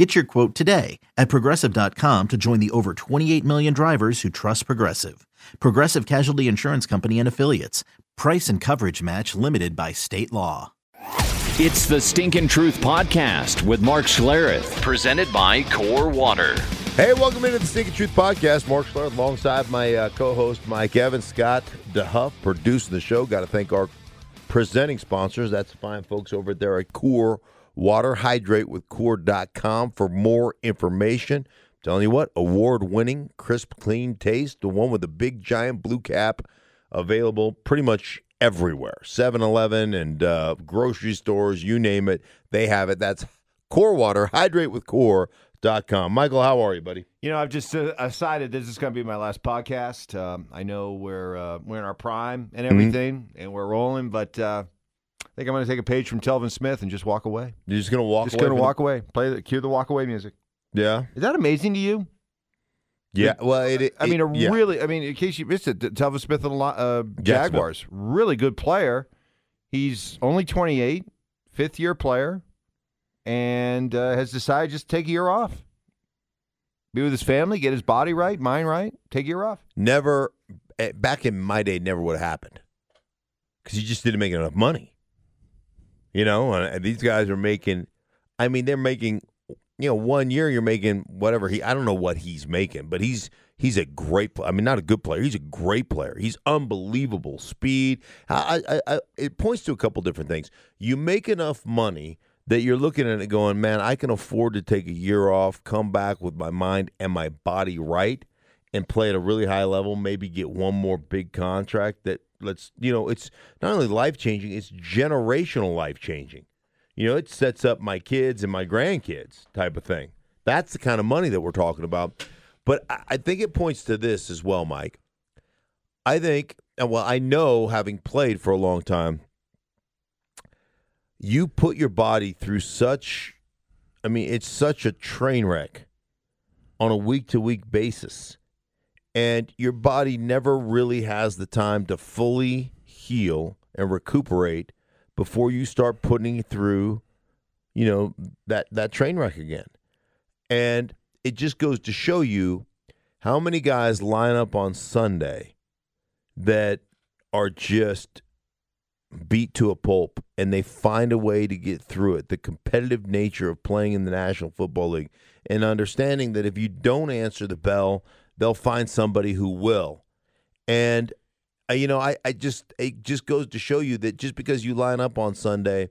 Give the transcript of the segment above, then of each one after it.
Get your quote today at progressive.com to join the over 28 million drivers who trust Progressive. Progressive Casualty Insurance Company and Affiliates. Price and coverage match limited by state law. It's the Stinkin' Truth Podcast with Mark Schlereth, presented by Core Water. Hey, welcome into the Stinking Truth Podcast. Mark Schlereth alongside my uh, co-host Mike Evans, Scott DeHuff, producing the show. Got to thank our presenting sponsors. That's the fine folks over there at Core Water. Water hydrate with Core.com for more information. I'm telling you what, award-winning, crisp, clean taste. The one with the big, giant blue cap available pretty much everywhere. 7-Eleven and uh, grocery stores, you name it, they have it. That's Core Water. Hydrate with Core.com. Michael, how are you, buddy? You know, I've just uh, decided this is going to be my last podcast. Um, I know we're uh, we're in our prime and everything, and we're rolling, but uh, think I'm going to take a page from Telvin Smith and just walk away. You're just gonna walk away. just going to walk away. Play the cue the walk away music. Yeah, Is that amazing to you? yeah. Well, it. it I mean, a yeah. really. I mean, in case you missed it, Telvin Smith and uh, Jaguars, really good player. He's only 28, fifth year player, and uh, has decided just to take a year off. Be with his family, get his body right, mind right, take a year off. never eh, back in my day never would have happened because he just didn't make enough money. You know, and and these guys are making. I mean, they're making. You know, one year you're making whatever he. I don't know what he's making, but he's he's a great. I mean, not a good player. He's a great player. He's unbelievable speed. I, I, I, it points to a couple different things. You make enough money that you're looking at it going, man, I can afford to take a year off, come back with my mind and my body right, and play at a really high level. Maybe get one more big contract that let's you know it's not only life changing, it's generational life changing. You know, it sets up my kids and my grandkids type of thing. That's the kind of money that we're talking about. But I, think it points to this as well, Mike. I think, and well, I know having played for a long time, you put your body through such, I mean, it's such a train wreck on a week to week basis. And your body never really has the time to fully heal and recuperate before you start putting through, you know, that, that train wreck again. And it just goes to show you how many guys line up on Sunday that are just beat to a pulp and they find a way to get through it. The competitive nature of playing in the National Football League and understanding that if you don't answer the bell, they'll find somebody who will. And uh, you know, I, I just it just goes to show you that just because you line up on Sunday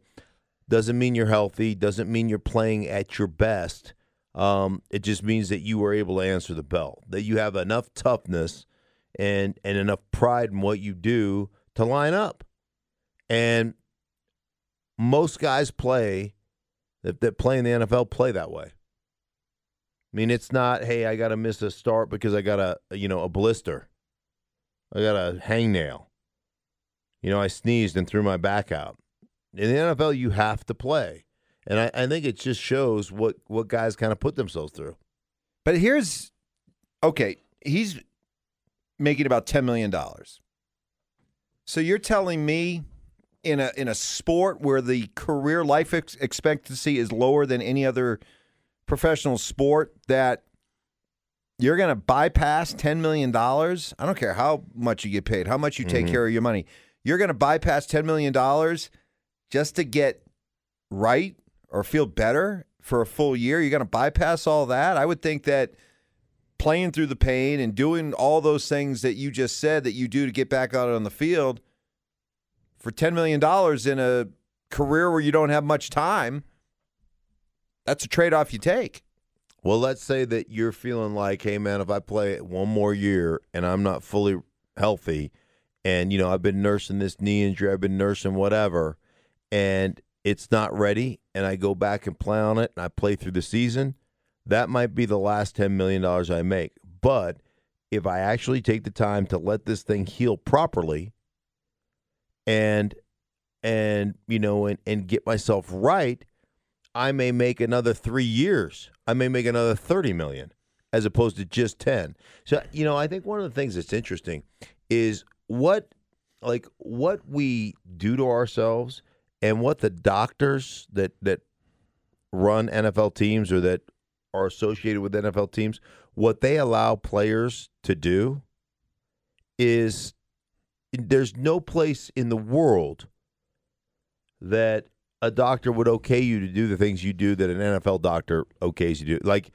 doesn't mean you're healthy, doesn't mean you're playing at your best. Um, it just means that you were able to answer the bell, that you have enough toughness and and enough pride in what you do to line up. And most guys play that, that play in the NFL play that way. I mean, it's not, hey, I got to miss a start because I got a you know a blister, I got a hangnail. You know, I sneezed and threw my back out. In the NFL, you have to play, and I, I think it just shows what what guys kind of put themselves through. But here's okay, he's making about ten million dollars. So you're telling me in a in a sport where the career life ex- expectancy is lower than any other professional sport that you're going to bypass ten million dollars? I don't care how much you get paid, how much you take mm-hmm. care of your money. You're going to bypass ten million dollars just to get right or feel better for a full year. You're going to bypass all that. I would think that playing through the pain and doing all those things that you just said that you do to get back out on the field for $10 million in a career where you don't have much time, that's a trade off you take. Well, let's say that you're feeling like, hey, man, if I play one more year and I'm not fully healthy, and you know I've been nursing this knee injury, I've been nursing whatever, and it's not ready, and I go back and play on it, and I play through the season, that might be the last ten million dollars I make. But if I actually take the time to let this thing heal properly, and and you know and, and get myself right, I may make another three years. I may make another thirty million as opposed to just ten. So you know, I think one of the things that's interesting is what like what we do to ourselves and what the doctors that that run NFL teams or that are associated with NFL teams, what they allow players to do is there's no place in the world that a doctor would okay you to do the things you do that an NFL doctor okays you to do. Like,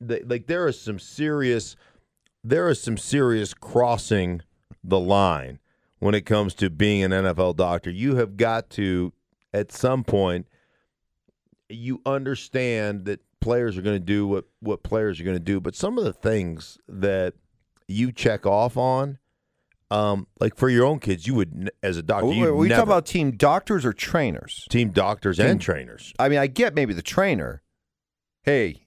the, like there is some serious, there is some serious crossing the line when it comes to being an NFL doctor. You have got to, at some point, you understand that players are going to do what what players are going to do, but some of the things that you check off on um, like for your own kids, you would, as a doctor, Wait, were you never, talking about team doctors or trainers? team doctors Team- and trainers. I mean, I get maybe the trainer. Hey,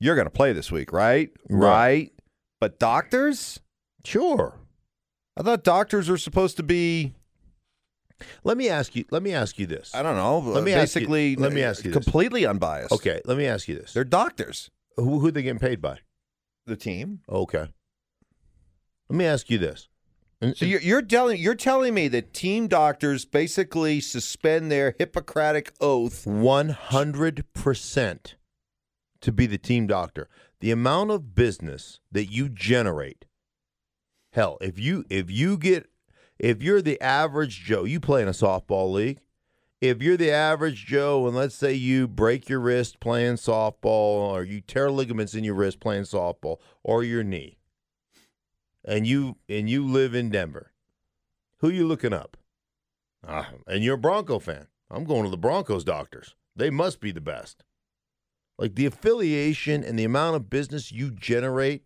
you're going to play this week, right? Right. Right. But doctors? Sure. I thought doctors are supposed to be, Let me ask you. Let me ask you this. I don't know, Let me ask you- basically let me ask you this. completely unbiased. Okay. Let me ask you this. They're doctors. Who who they getting paid by? The team. Okay. Let me ask you this. And- So you're, you're telling you're telling me that team doctors basically suspend their Hippocratic oath. One hundred percent to be the team doctor. The amount of business that you generate. Hell, if you if you get if you're the average Joe, you play in a softball league. If you're the average Joe, and let's say you break your wrist playing softball, or you tear ligaments in your wrist playing softball, or your knee, and you and you live in Denver, who you looking up? Ah, and you're a Bronco fan. I'm going to the Broncos doctors. They must be the best. Like the affiliation and the amount of business you generate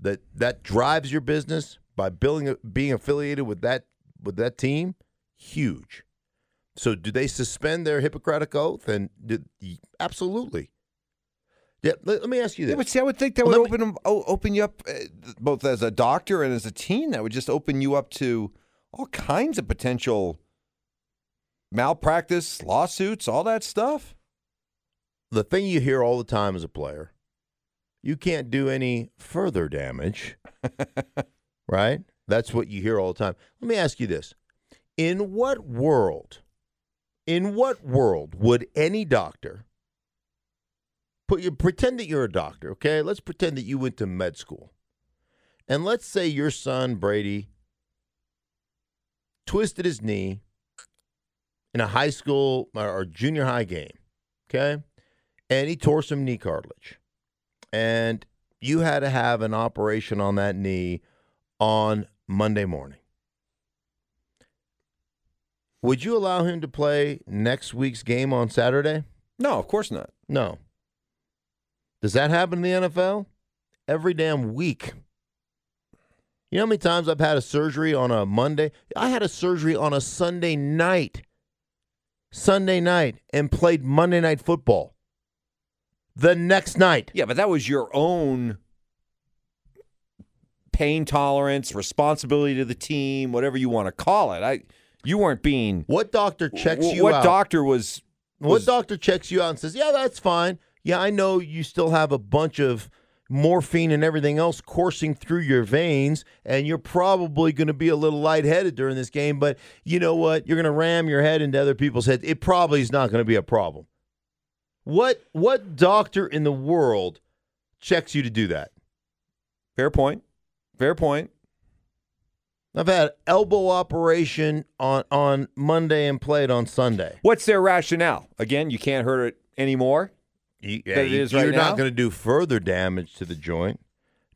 that that drives your business by billing, being affiliated with that with that team, huge. So do they suspend their Hippocratic oath? And absolutely. Yeah. Let, let me ask you this. Yeah, but see, I would think that Well, would open them, open you up uh, both as a doctor and as a team. That would just open you up to all kinds of potential malpractice, lawsuits, all that stuff. the thing you hear all the time as a player, you can't do any further damage, right? That's what you hear all the time. Let me ask you this. In what world, in what world would any doctor put you pretend that you're a doctor, okay? Let's pretend that you went to med school. And let's say your son Brady twisted his knee in a high school or or junior high game, okay? and he tore some knee cartilage. And you had to have an operation on that knee on Monday morning. Would you allow him to play next week's game on Saturday? No, of course not. No. Does that happen in the NFL? Every damn week. You know how many times I've had a surgery on a Monday? I had a surgery on a Sunday night. Sunday night and played Monday night football. The next night. Yeah, but that was your own pain tolerance, responsibility to the team, whatever you want to call it. I, you weren't being. What doctor checks wh- you what out? What doctor was? What doctor checks you out and says, "Yeah, that's fine. Yeah, I know you still have a bunch of morphine and everything else coursing through your veins, and you're probably going to be a little lightheaded during this game. But you know what? You're going to ram your head into other people's heads. It probably is not going to be a problem. What what doctor in the world checks you to do that? Fair point. Fair point. I've had elbow operation on on Monday and played on Sunday. What's their rationale? Again, you can't hurt it anymore. You, That it you- is right not going to do further damage to the joint.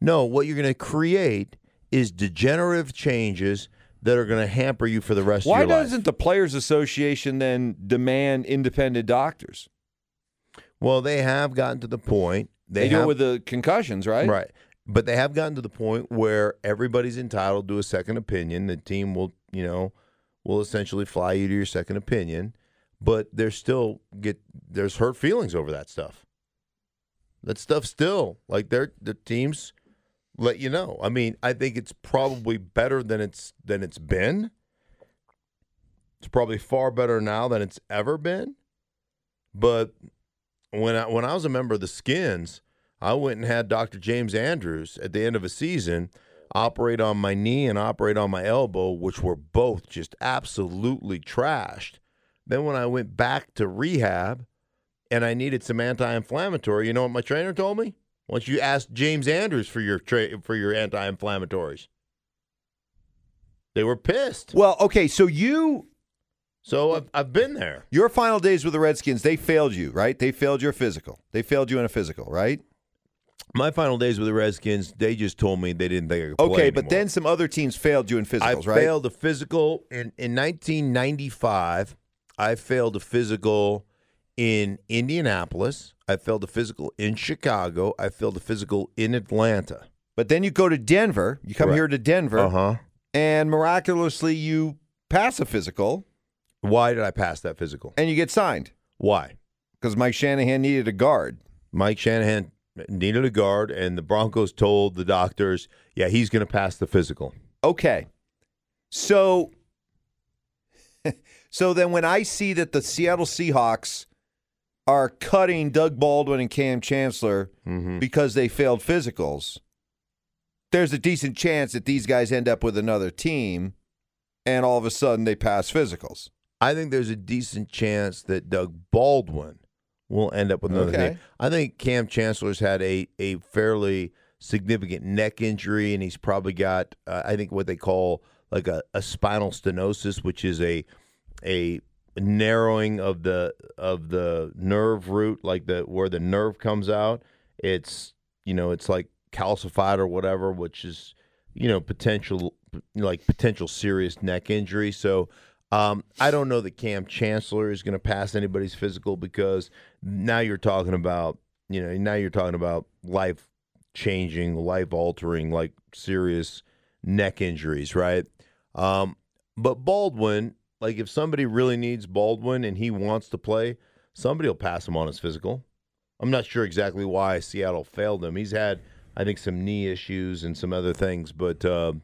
No, what you're going to create is degenerative changes that are going to hamper you for the rest Why of your life. Why doesn't the Players Association then demand independent doctors? Well, they have gotten to the point. They, They, do have, it with the concussions, right? right, but they have gotten to the point where everybody's entitled to a second opinion. The team will, you know, will essentially fly you to your second opinion, but there's still get there's hurt feelings over that stuff. That stuff still like they're the teams let you know. I mean, I think it's probably better than it's than it's been, It's probably far better now than it's ever been. But when I when I was a member of the Skins, I went and had Dr. James Andrews at the end of a season operate on my knee and operate on my elbow, which were both just absolutely trashed. Then when I went back to rehab and I needed some anti-inflammatory, you know what my trainer told me? Once you ask James Andrews for your tra- for your anti-inflammatories. They were pissed. Well, okay, so you So I've, I've been there. your final days with the Redskins, they failed you, right? They failed your physical. They failed you in a physical, right? My final days with the Redskins, they just told me they didn't think I could play Okay, but anymore. then some other teams failed you in I physicals, right? failed a physical in, in 1995. I failed a physical in Indianapolis. I failed a physical in Chicago. I failed a physical in Atlanta. But then you go to Denver. You come Correct. here to Denver, Uh huh. and miraculously you pass a physical Why did I pass that physical? and you get signed Why? because Mike Shanahan needed a guard. Mike Shanahan needed a guard, and the Broncos told the doctors, "Yeah, he's going to pass the physical." Okay. So so then when I see that the Seattle Seahawks are cutting Doug Baldwin and Kam Chancellor because they failed physicals, there's a decent chance that these guys end up with another team and all of a sudden they pass physicals. I think there's a decent chance that Doug Baldwin will end up with another Okay. thing. I think Kam Chancellor's had a a fairly significant neck injury, and he's probably got uh, I think what they call like a, a spinal stenosis, which is a a narrowing of the of the nerve root, like the where the nerve comes out. It's you know it's like calcified or whatever, which is you know potential like potential serious neck injury. So um, I don't know that Kam Chancellor is going to pass anybody's physical because now you're talking about you know now you're talking about life changing, life altering, like serious neck injuries, right? Um, but Baldwin, like if somebody really needs Baldwin and he wants to play, somebody will pass him on his physical. I'm not sure exactly why Seattle failed him. He's had, I think, some knee issues and some other things, but uh,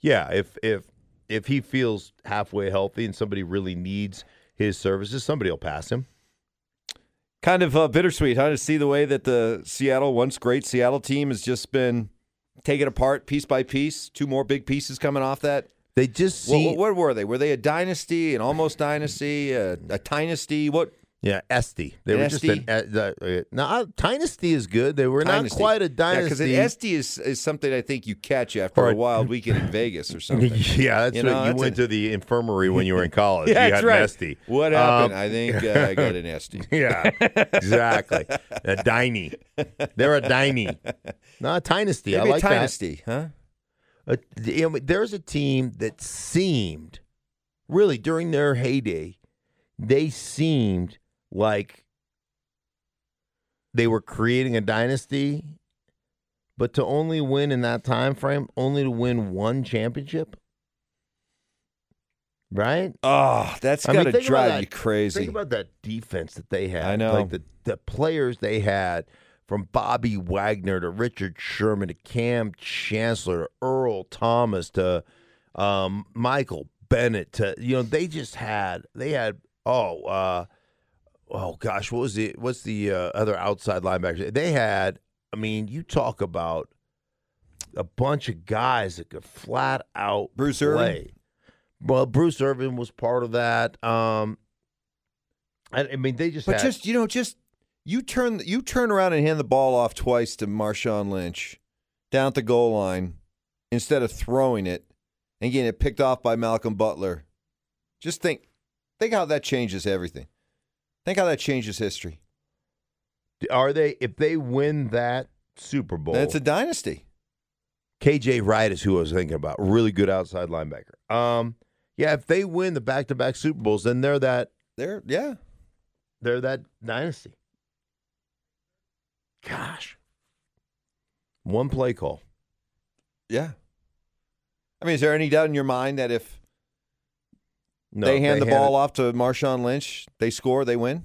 yeah, if if if he feels halfway healthy and somebody really needs his services, somebody will pass him. Kind of uh, bittersweet, huh? To see the way that the Seattle, once great Seattle team, has just been taken apart piece by piece. Two more big pieces coming off that. They just see, what, what were they? Were they a dynasty, an almost dynasty, a, a dynasty? What? yeah, Esty. They An were just an uh, uh, now Dynasty is good. They were Dynasty. not quite a Yeah, because dynasty. an esty is, is something I think you catch after Or a wild weekend in Vegas or something. yeah, that's You what know, you that's went a- to the infirmary when you were in college. Yeah, you that's had right. Esty. What happened? Um, I think uh, I got an esty. Yeah, exactly. A diny. They're a diny. Not a dynasty. I like a that. dynasty, huh? You know, there's a team that seemed really during their heyday, they seemed like they were creating a dynasty, but to only win in that time frame, only to win one championship, right? Oh, that's I got mean, to think drive that. you crazy. Think about that defense that they had. I know. like the the players they had. From Bobby Wagner to Richard Sherman to Kam Chancellor to Earl Thomas to um, Michael Bennett to you know they just had they had oh uh, oh gosh what was the what's the uh, other outside linebacker they had I mean you talk about a bunch of guys that could flat out Bruce play. Irvin? Well, Bruce Irvin was part of that. Um, I, I mean, they just But had, just you know, just you turn you turn around and hand the ball off twice to Marshawn Lynch down at the goal line instead of throwing it and getting it picked off by Malcolm Butler. Just think think how that changes everything. Think how that changes history. are they if they win that Super Bowl? It's a dynasty. KJ Wright is who I was thinking about. Really good outside linebacker. Um, yeah, if they win the back-to-back Super Bowls, then they're that There, yeah. they're that dynasty. Gosh, one play call. Yeah. I mean, is there any doubt in your mind that if No, they hand the hand ball it- off to Marshawn Lynch, they score, they win?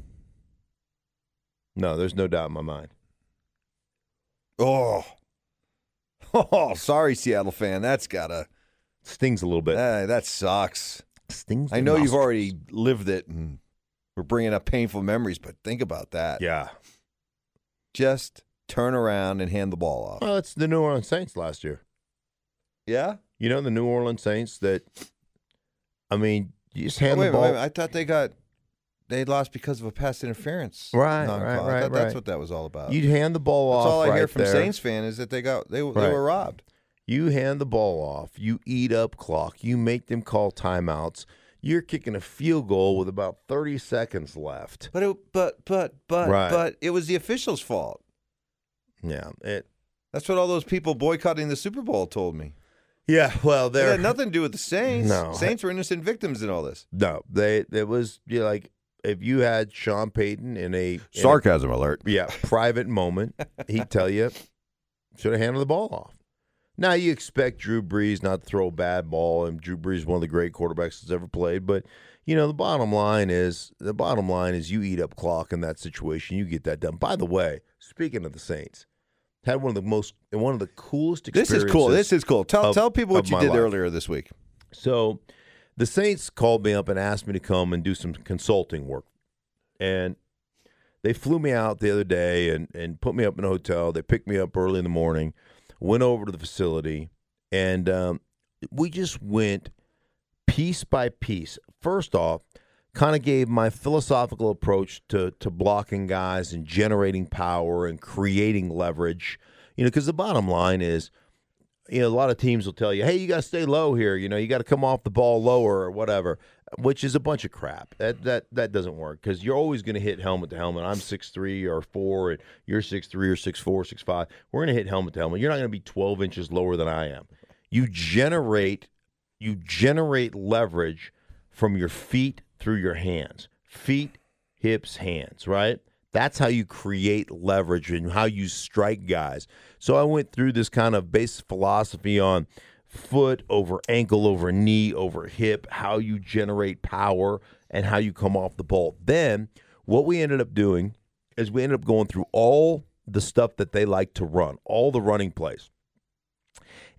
No, there's no doubt in my mind. Oh. Oh, sorry, Seattle fan. That's gotta Stings a little bit. uh, that sucks. stings. I the know you've already lived it, and we're bringing up painful memories. But think about that. Yeah. Just turn around and hand the ball off. Well, it's the New Orleans Saints last year. Yeah. You know the New Orleans Saints that. I mean, you just hand Oh, wait, the minute, ball. wait minute. I thought they got they lost because of a pass interference. Right, non-call. right, I right, thought that's what that was all about. You'd hand the ball that's off. all I hear from there. Saints fan is that they got they they were robbed. You hand the ball off. You eat up clock. You make them call timeouts. You're kicking a field goal with about 30 seconds left. But it, but but but Right. but it was the officials' fault. Yeah. It. That's what all those people boycotting the Super Bowl told me. Yeah. Well, It they're had nothing to do with the Saints. No. Saints were innocent victims in all this. no. They. It was you know, like if you had Sean Payton in a in a- Sarcasm alert. yeah private moment, he'd tell you should have handed the ball off. Now you expect Drew Brees not to throw a bad ball, and Drew Brees is one of the great quarterbacks that's ever played. But you know the bottom line is the bottom line is you eat up clock in that situation, you get that done. By the way, speaking of the Saints, had one of the most one of the coolest This is cool. This is cool. Tell of- tell people what you did life. earlier this week. So the Saints called me up and asked me to come and do some consulting work. And they flew me out the other day and, and put me up in a hotel. They picked me up early in the morning, went over to the facility, and um, we just went piece by piece. First off, kind of gave my philosophical approach to to blocking guys and generating power and creating leverage. You know, because the bottom line is, you know, a lot of teams will tell you, "Hey, you got to stay low here. You know, you got to come off the ball lower or whatever," which is a bunch of crap. That that that doesn't work because you're always going to hit helmet to helmet. I'm six three or four, and you're six three or six four, six five. We're going to hit helmet to helmet. You're not going to be 12 inches lower than I am. You generate you generate leverage from your feet through your hands. Feet, hips, hands, right? That's how you create leverage and how you strike guys. So I went through this kind of base philosophy on foot over ankle over knee over hip, how you generate power and how you come off the ball. Then what we ended up doing is we ended up going through all the stuff that they like to run, all the running plays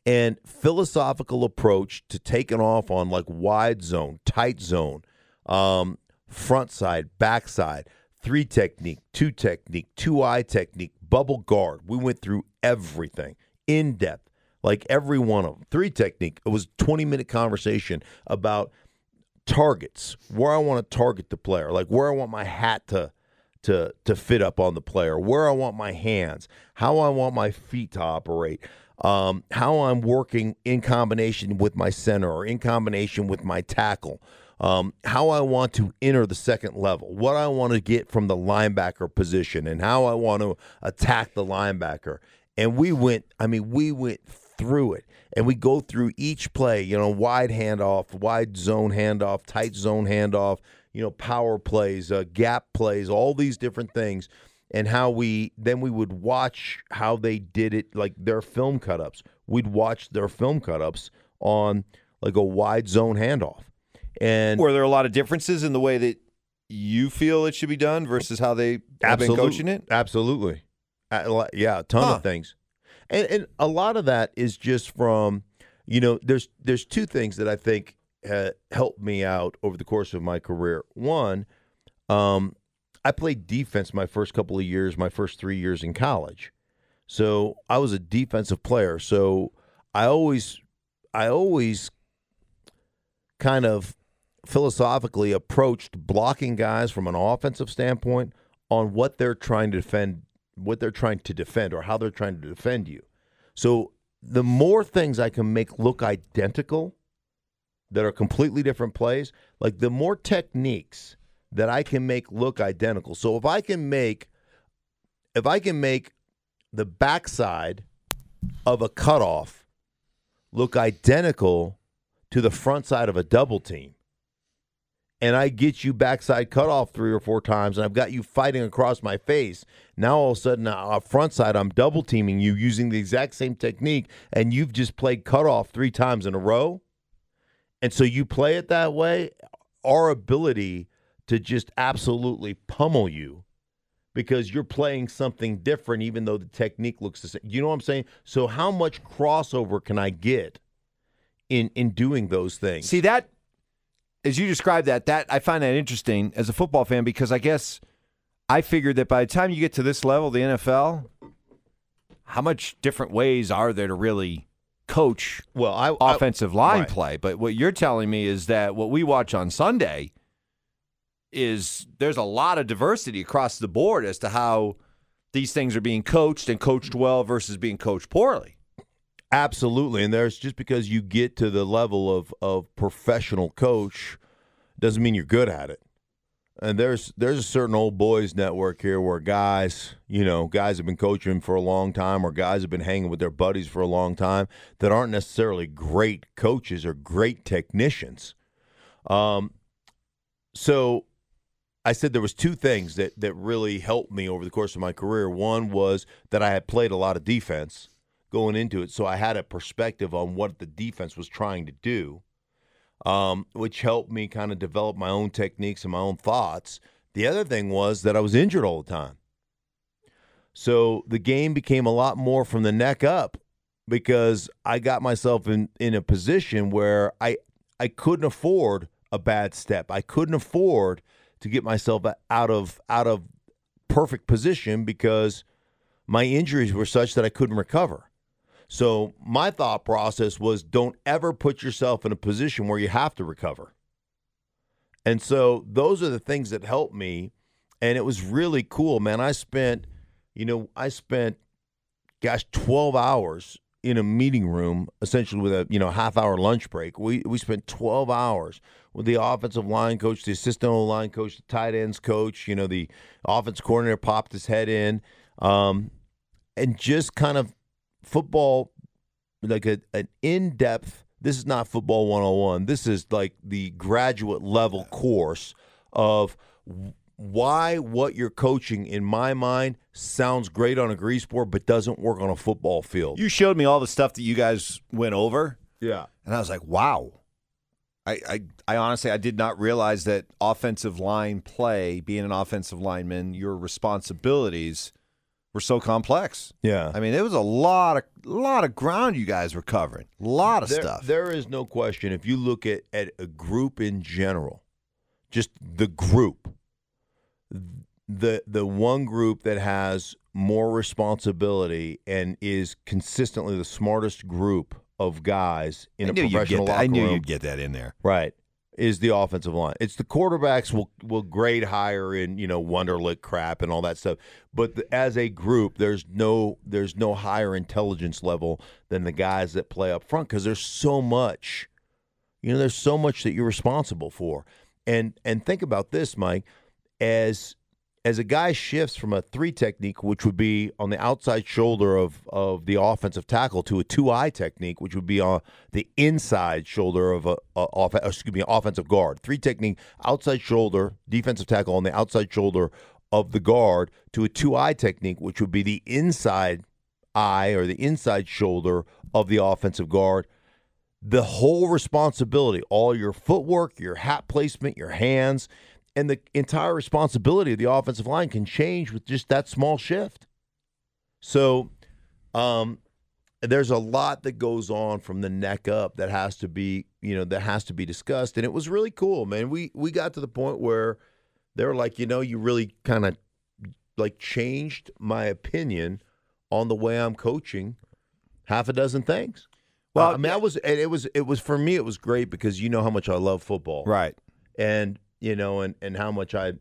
and philosophical approach to taking off on like wide zone, tight zone, um, front side, back side, three technique, two technique, two eye technique, bubble guard. We went through everything in depth, like every one of them. Three technique. It was a 20 minute conversation about targets, where I want to target the player, like where I want my hat to to to fit up on the player, where I want my hands, how I want my feet to operate, um, how I'm working in combination with my center or in combination with my tackle, um, how I want to enter the second level, what I want to get from the linebacker position, and how I want to attack the linebacker. And we went, I mean, we went through it and we go through each play, you know, wide handoff, wide zone handoff, tight zone handoff, you know, power plays, uh, gap plays, all these different things. And how we then we would watch how they did it, like their film cut ups. We'd watch their film cut ups on like a wide zone handoff. And Were there a lot of differences in the way that you feel it should be done versus how they have been coaching it? Absolutely. Yeah, a ton Huh. of things. And and a lot of that is just from, you know, there's there's two things that I think uh, helped me out over the course of my career. One, um, I played defense my first couple of years, my first three years in college. So I was a defensive player. So I always, I always kind of philosophically approached blocking guys from an offensive standpoint on what they're trying to defend, what they're trying to defend, or how they're trying to defend you. So the more things I can make look identical that are completely different plays, like the more techniques that I can make look identical. So if I can make if I can make the backside of a cutoff look identical to the front side of a double team, and I get you backside cutoff three or four times, and I've got you fighting across my face. Now all of a sudden, uh, front side, I'm double teaming you using the exact same technique, and you've just played cutoff three times in a row. And so you play it that way. Our ability to just absolutely pummel you because you're playing something different, even though the technique looks the same. You know what I'm saying? So how much crossover can I get in in doing those things? See that as you described that, that I find that interesting as a football fan because I guess I figured that by the time you get to this level, the NFL, how much different ways are there to really coach Well, I offensive line right. play? But what you're telling me is that what we watch on Sunday is there's a lot of diversity across the board as to how these things are being coached and coached well versus being coached poorly. Absolutely, and there's just because you get to the level of of professional coach doesn't mean you're good at it. And there's there's a certain old boys network here where guys, you know, guys have been coaching for a long time, or guys have been hanging with their buddies for a long time that aren't necessarily great coaches or great technicians. Um, so I said there was two things that that really helped me over the course of my career. One was that I had played a lot of defense going into it, so I had a perspective on what the defense was trying to do, um, which helped me kind of develop my own techniques and my own thoughts. The other thing was that I was injured all the time, so the game became a lot more from the neck up because I got myself in in a position where I I couldn't afford a bad step. I couldn't afford to get myself out of out of perfect position because my injuries were such that I couldn't recover. So my thought process was don't ever put yourself in a position where you have to recover. And so those are the things that helped me and it was really cool, man. I spent, you know, I spent gosh 12 hours in a meeting room essentially with a, you know, half hour lunch break. We we spent 12 hours with the offensive line coach, the assistant line coach, the tight ends coach, you know, the offense coordinator popped his head in. Um, and just kind of football like a, an in-depth this is not football 101 this is like the graduate level course of why what you're coaching in my mind sounds great on a grease board but doesn't work on a football field. You showed me all the stuff that you guys went over, yeah. And I was like, wow. I, I, I honestly I did not realize that offensive line play, being an offensive lineman, your responsibilities were so complex. yeah I mean, it was a lot of lot of ground you guys were covering. A lot of there, stuff. there is no question if you look at, at a group in general just the group the the one group that has more responsibility and is consistently the smartest group of guys in I a professional locker I knew you'd get that in there. right is the offensive line. It's the quarterbacks will will grade higher in you know Wonderlic crap and all that stuff, but the, as a group, there's no there's no higher intelligence level than the guys that play up front because there's so much, you know, there's so much that you're responsible for, and and think about this, Mike, as as a guy shifts from a three technique, which would be on the outside shoulder of, of the offensive tackle, to a two eye technique, which would be on the inside shoulder of a, a off, excuse me, offensive guard. Three technique, outside shoulder, defensive tackle on the outside shoulder of the guard, to a two eye technique, which would be the inside eye or the inside shoulder of the offensive guard. The whole responsibility, all your footwork, your hat placement, your hands, and the entire responsibility of the offensive line can change with just that small shift. So, um, there's a lot that goes on from the neck up that has to be, you know, that has to be discussed. And it was really cool, man. We we got to the point where they were like, you know, you really kind of like changed my opinion on the way I'm coaching half a dozen things. Well, Well, I mean, I was it was it was for me it was great because you know how much I love football Right. and you know and and how much I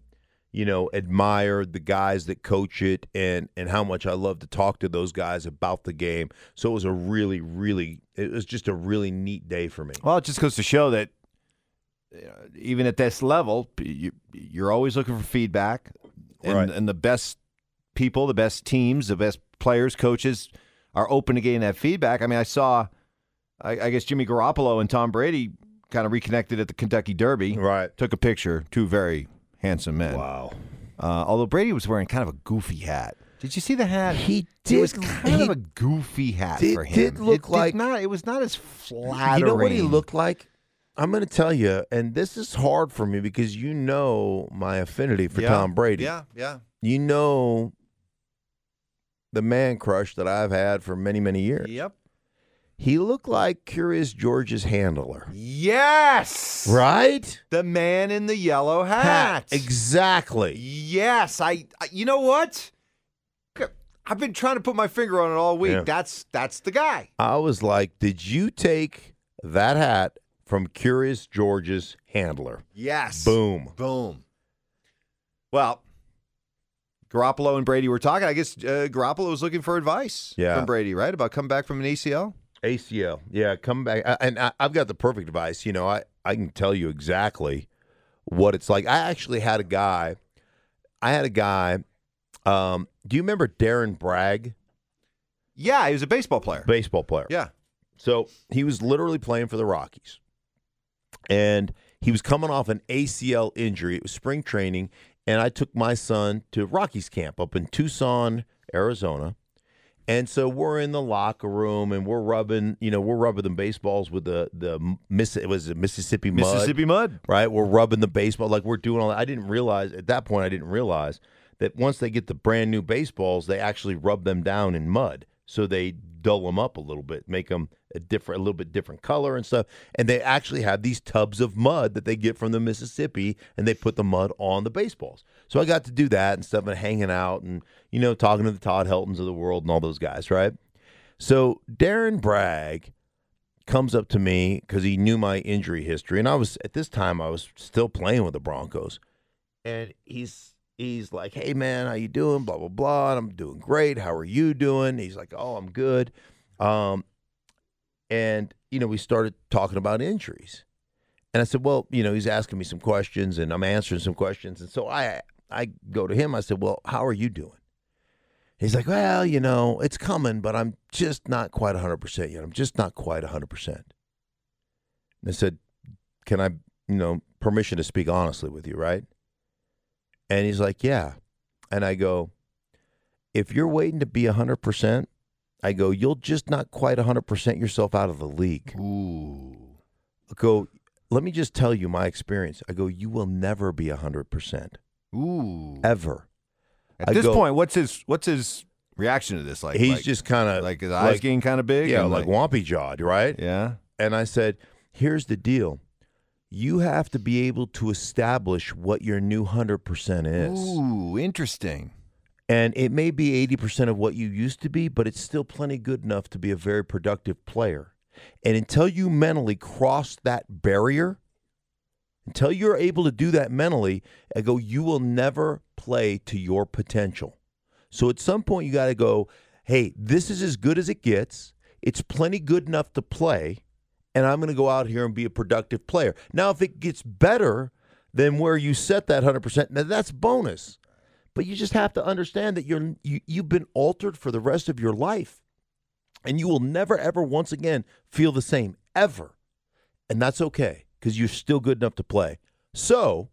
you know admire the guys that coach it and and how much I love to talk to those guys about the game. So it was a really really it was just a really neat day for me. Well, it just goes to show that you know, even at this level, you, you're always looking for feedback, and, Right. and the best people, the best teams, the best players, coaches are open to getting that feedback. I mean, I saw, I, I guess Jimmy Garoppolo and Tom Brady kind of reconnected at the Kentucky Derby. Right. Took a picture. Two very handsome men. Wow. Uh, although Brady was wearing kind of a goofy hat. Did you see the hat? He did. It was kind of a goofy hat did- for him. It did look it like- did not. It was not as flattering. You know what he looked like? I'm going to tell you, and this is hard for me because you know my affinity for Yeah. Tom Brady. Yeah, yeah. You know the man crush that I've had for many, many years. Yep. He looked like Curious George's handler. Yes. Right? The man in the yellow hat. Exactly. Yes. I, I you know what? I've been trying to put my finger on it all week. Yeah. That's that's the guy. I was like, did you take that hat from Curious George's handler? Yes. Boom. Boom. Well, Garoppolo and Brady were talking. I guess uh, Garoppolo was looking for advice Yeah. from Brady, right? About coming back from an ACL? ACL. Yeah, come back. And I, I've got the perfect advice. You know, I, I can tell you exactly what it's like. I actually had a guy, I had a guy, um, do you remember Darren Bragg, Yeah, he was a baseball player. baseball player? Yeah. So he was literally playing for the Rockies. And he was coming off an ACL injury. It was spring training. And I took my son to Rockies camp up in Tucson, Arizona. And so we're in the locker room and we're rubbing, you know, we're rubbing the baseballs with the the Miss it was Mississippi mud, Mississippi Mud. right? We're rubbing the baseball like we're doing all that. I didn't realize at that point I didn't realize that once they get the brand new baseballs, they actually rub them down in mud. So they dull them up a little bit, make them a different a little bit different color and stuff. And they actually have these tubs of mud that they get from the Mississippi and they put the mud on the baseballs. So I got to do that and stuff and hanging out and you know talking to the Todd Heltons of the world and all those guys, right? So Darren Bragg comes up to me because he knew my injury history, and I was at this time I was still playing with the Broncos, and he's he's like, "Hey man, how you doing?" Blah blah blah. And I'm doing great. How are you doing? He's like, "Oh, I'm good." Um, and you know we started talking about injuries, and I said, "Well, you know," he's asking me some questions, and I'm answering some questions, and so I I go to him. I said, "Well, how are you doing?" He's like, well, you know, it's coming, but I'm just not quite 100% yet. I'm just not quite 100%. And I said, can I, you know, permission to speak honestly with you, right? And he's like, yeah. And I go, if you're waiting to be 100%, I go, you'll just not quite 100% yourself out of the league. Ooh. I go, let me just tell you my experience. I go, you will never be 100%, Ooh. ever. At I this go- point, what's his what's his reaction to this? Like He's like- just kind of like his eyes getting kind of big. yeah, and like wompy jawed, right? yeah. And I said, here's the deal. You have to be able to establish what your new 100% is. Ooh, interesting. And it may be 80% of what you used to be, but it's still plenty good enough to be a very productive player. And until you mentally cross that barrier, until you're able to do that mentally, I go, you will never play to your potential. So at some point, you got to go, hey, this is as good as it gets. It's plenty good enough to play, and I'm going to go out here and be a productive player. Now, if it gets better than where you set that 100%, now that's bonus. But you just have to understand that you're you, you've been altered for the rest of your life, and you will never ever once again feel the same ever, and that's okay because you're still good enough to play. So,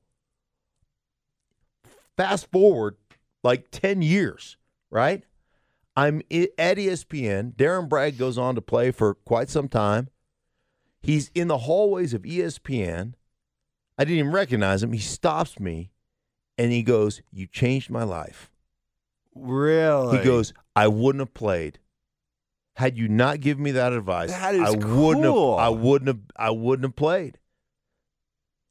fast forward like ten years, right? I'm at ESPN. Darren Bragg goes on to play for quite some time. He's in the hallways of ESPN. I didn't even recognize him. He stops me and he goes, You changed my life. Really? He goes, I wouldn't have played. Had you not given me that advice, That I wouldn't have I wouldn't have I wouldn't have played.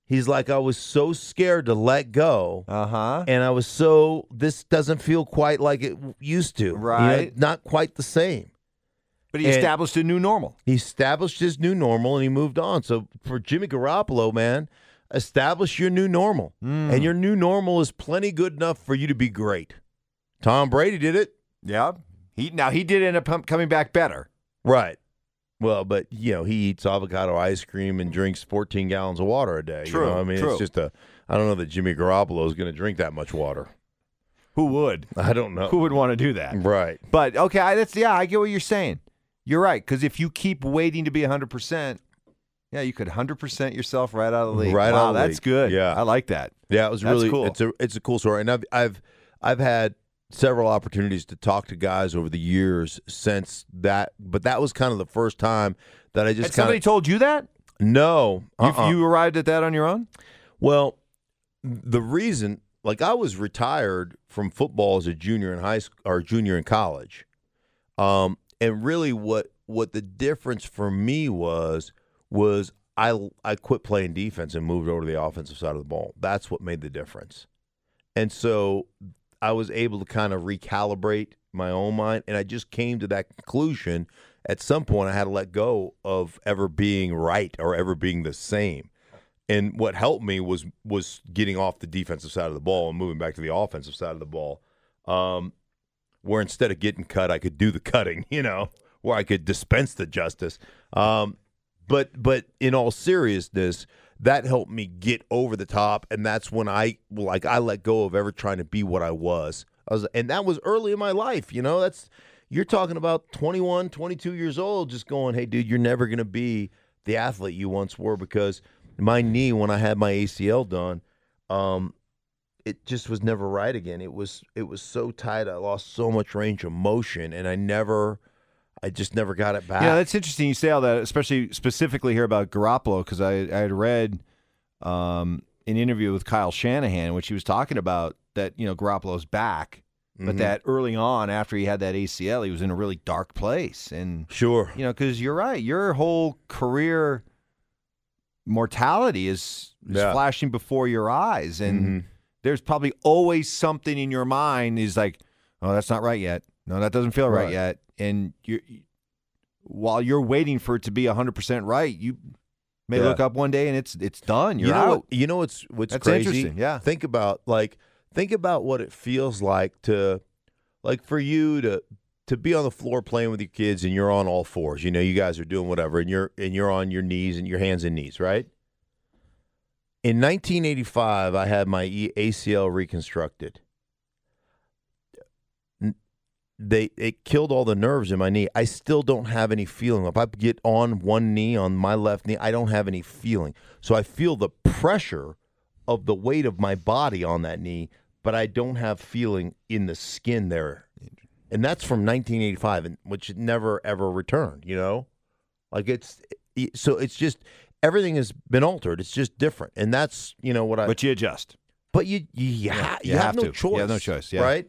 He's like, I was so scared to let go. Uh huh. And I was so this doesn't feel quite like it used to. You know, Right. not quite the same. But he And- established a new normal. He established his new normal and he moved on. So for Jimmy Garoppolo, man, establish your new normal. Hmm. And your new normal is plenty good enough for you to be great. Tom Brady did it. Yeah. He now he did end up coming back better. Right. Well, but you know, he eats avocado ice cream and drinks 14 gallons of water a day. True, You know? I mean, true. it's just a I don't know that Jimmy Garoppolo is going to drink that much water. Who would? I don't know. Who would want to do that? Right. But okay, I, that's yeah, I get what you're saying. You're right because if you keep waiting to be 100, percent yeah, you could 100 percent yourself right out of the league. Right wow, out of that's league. good. Yeah. I like that. Yeah, it was That's really cool. it's a it's a cool story. And I've I've I've had several opportunities to talk to guys over the years since that but that was kind of the first time that I just kind somebody told you that? No. You- uh-uh. You, arrived at that on your own? Well, the reason, like, I was retired from football as a junior in high school or junior in college, um, and really what what the difference for me was was I I quit playing defense and moved over to the offensive side of the ball. That's what made the difference. And so I was able to kind of recalibrate my own mind and I just came to that conclusion at some point I had to let go of ever being right or ever being the same. And what helped me was was getting off the defensive side of the ball and moving back to the offensive side of the ball. Um, where instead of getting cut, I could do the cutting, you know, where I could dispense the justice. Um, but but in all seriousness, that helped me get over the top, and that's when I like I let go of ever trying to be what I was. I was, and that was early in my life. You know, that's you're talking about 21, 22 years old, just going, hey, dude, you're never to be the athlete you once were because my knee when I had my ACL done. Um, it just was never right again. It was it was so tight. I lost so much range of motion, and I never, I just never got it back. Yeah, that's interesting. You say all that, especially specifically here about Garoppolo, because I, I had read um, an interview with Kyle Shanahan, in which he was talking about that you know Garoppolo's back, but Mhm. that early on after he had that ACL, he was in a really dark place, and sure. you know because you're right, your whole career mortality is, is Yeah. flashing before your eyes, and Mhm. There's probably always something in your mind is like, oh, that's not right yet. No, that doesn't feel right, Right. yet. And you, while you're waiting for it to be 100 percent right, you may Yeah. look up one day and it's it's done. You're you know out. What, you know what's what's That's crazy? interesting, yeah. Think about like think about what it feels like to like for you to to be on the floor playing with your kids and you're on all fours. You know, you guys are doing whatever and you're and you're on your knees and your hands and knees, right? In 1985, I had my ACL reconstructed. They it killed all the nerves in my knee. I still don't have any feeling. If I get on one knee on my left knee, I don't have any feeling. So I feel the pressure of the weight of my body on that knee, but I don't have feeling in the skin there. And that's from 1985, and which never ever returned. You know, like it's so it's just everything has been altered. It's just different, and that's you know what I. but you adjust. But you you, you, ha- you you have, have no to. choice. You have no choice, yeah. Right.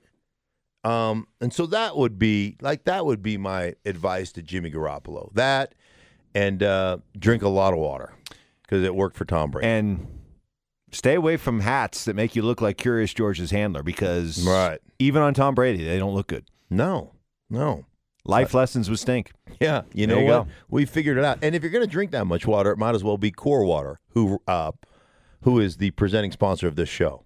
Um, and so that would be like that would be my advice to Jimmy Garoppolo. That and uh, drink a lot of water because it worked for Tom Brady. And stay away from hats that make you look like Curious George's handler because Right. even on Tom Brady, they don't look good. no, no. Life lessons with stink. Yeah, you know There you what? go. We figured it out. And if you're going to drink that much water, it might as well be Core Water, who uh, who is the presenting sponsor of this show.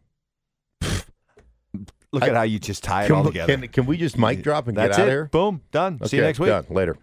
Look at how you just tie it Can, all we- together. can, can we just mic drop and That's get out it. of here? Boom. Done. See you Okay, next week. Done. Later.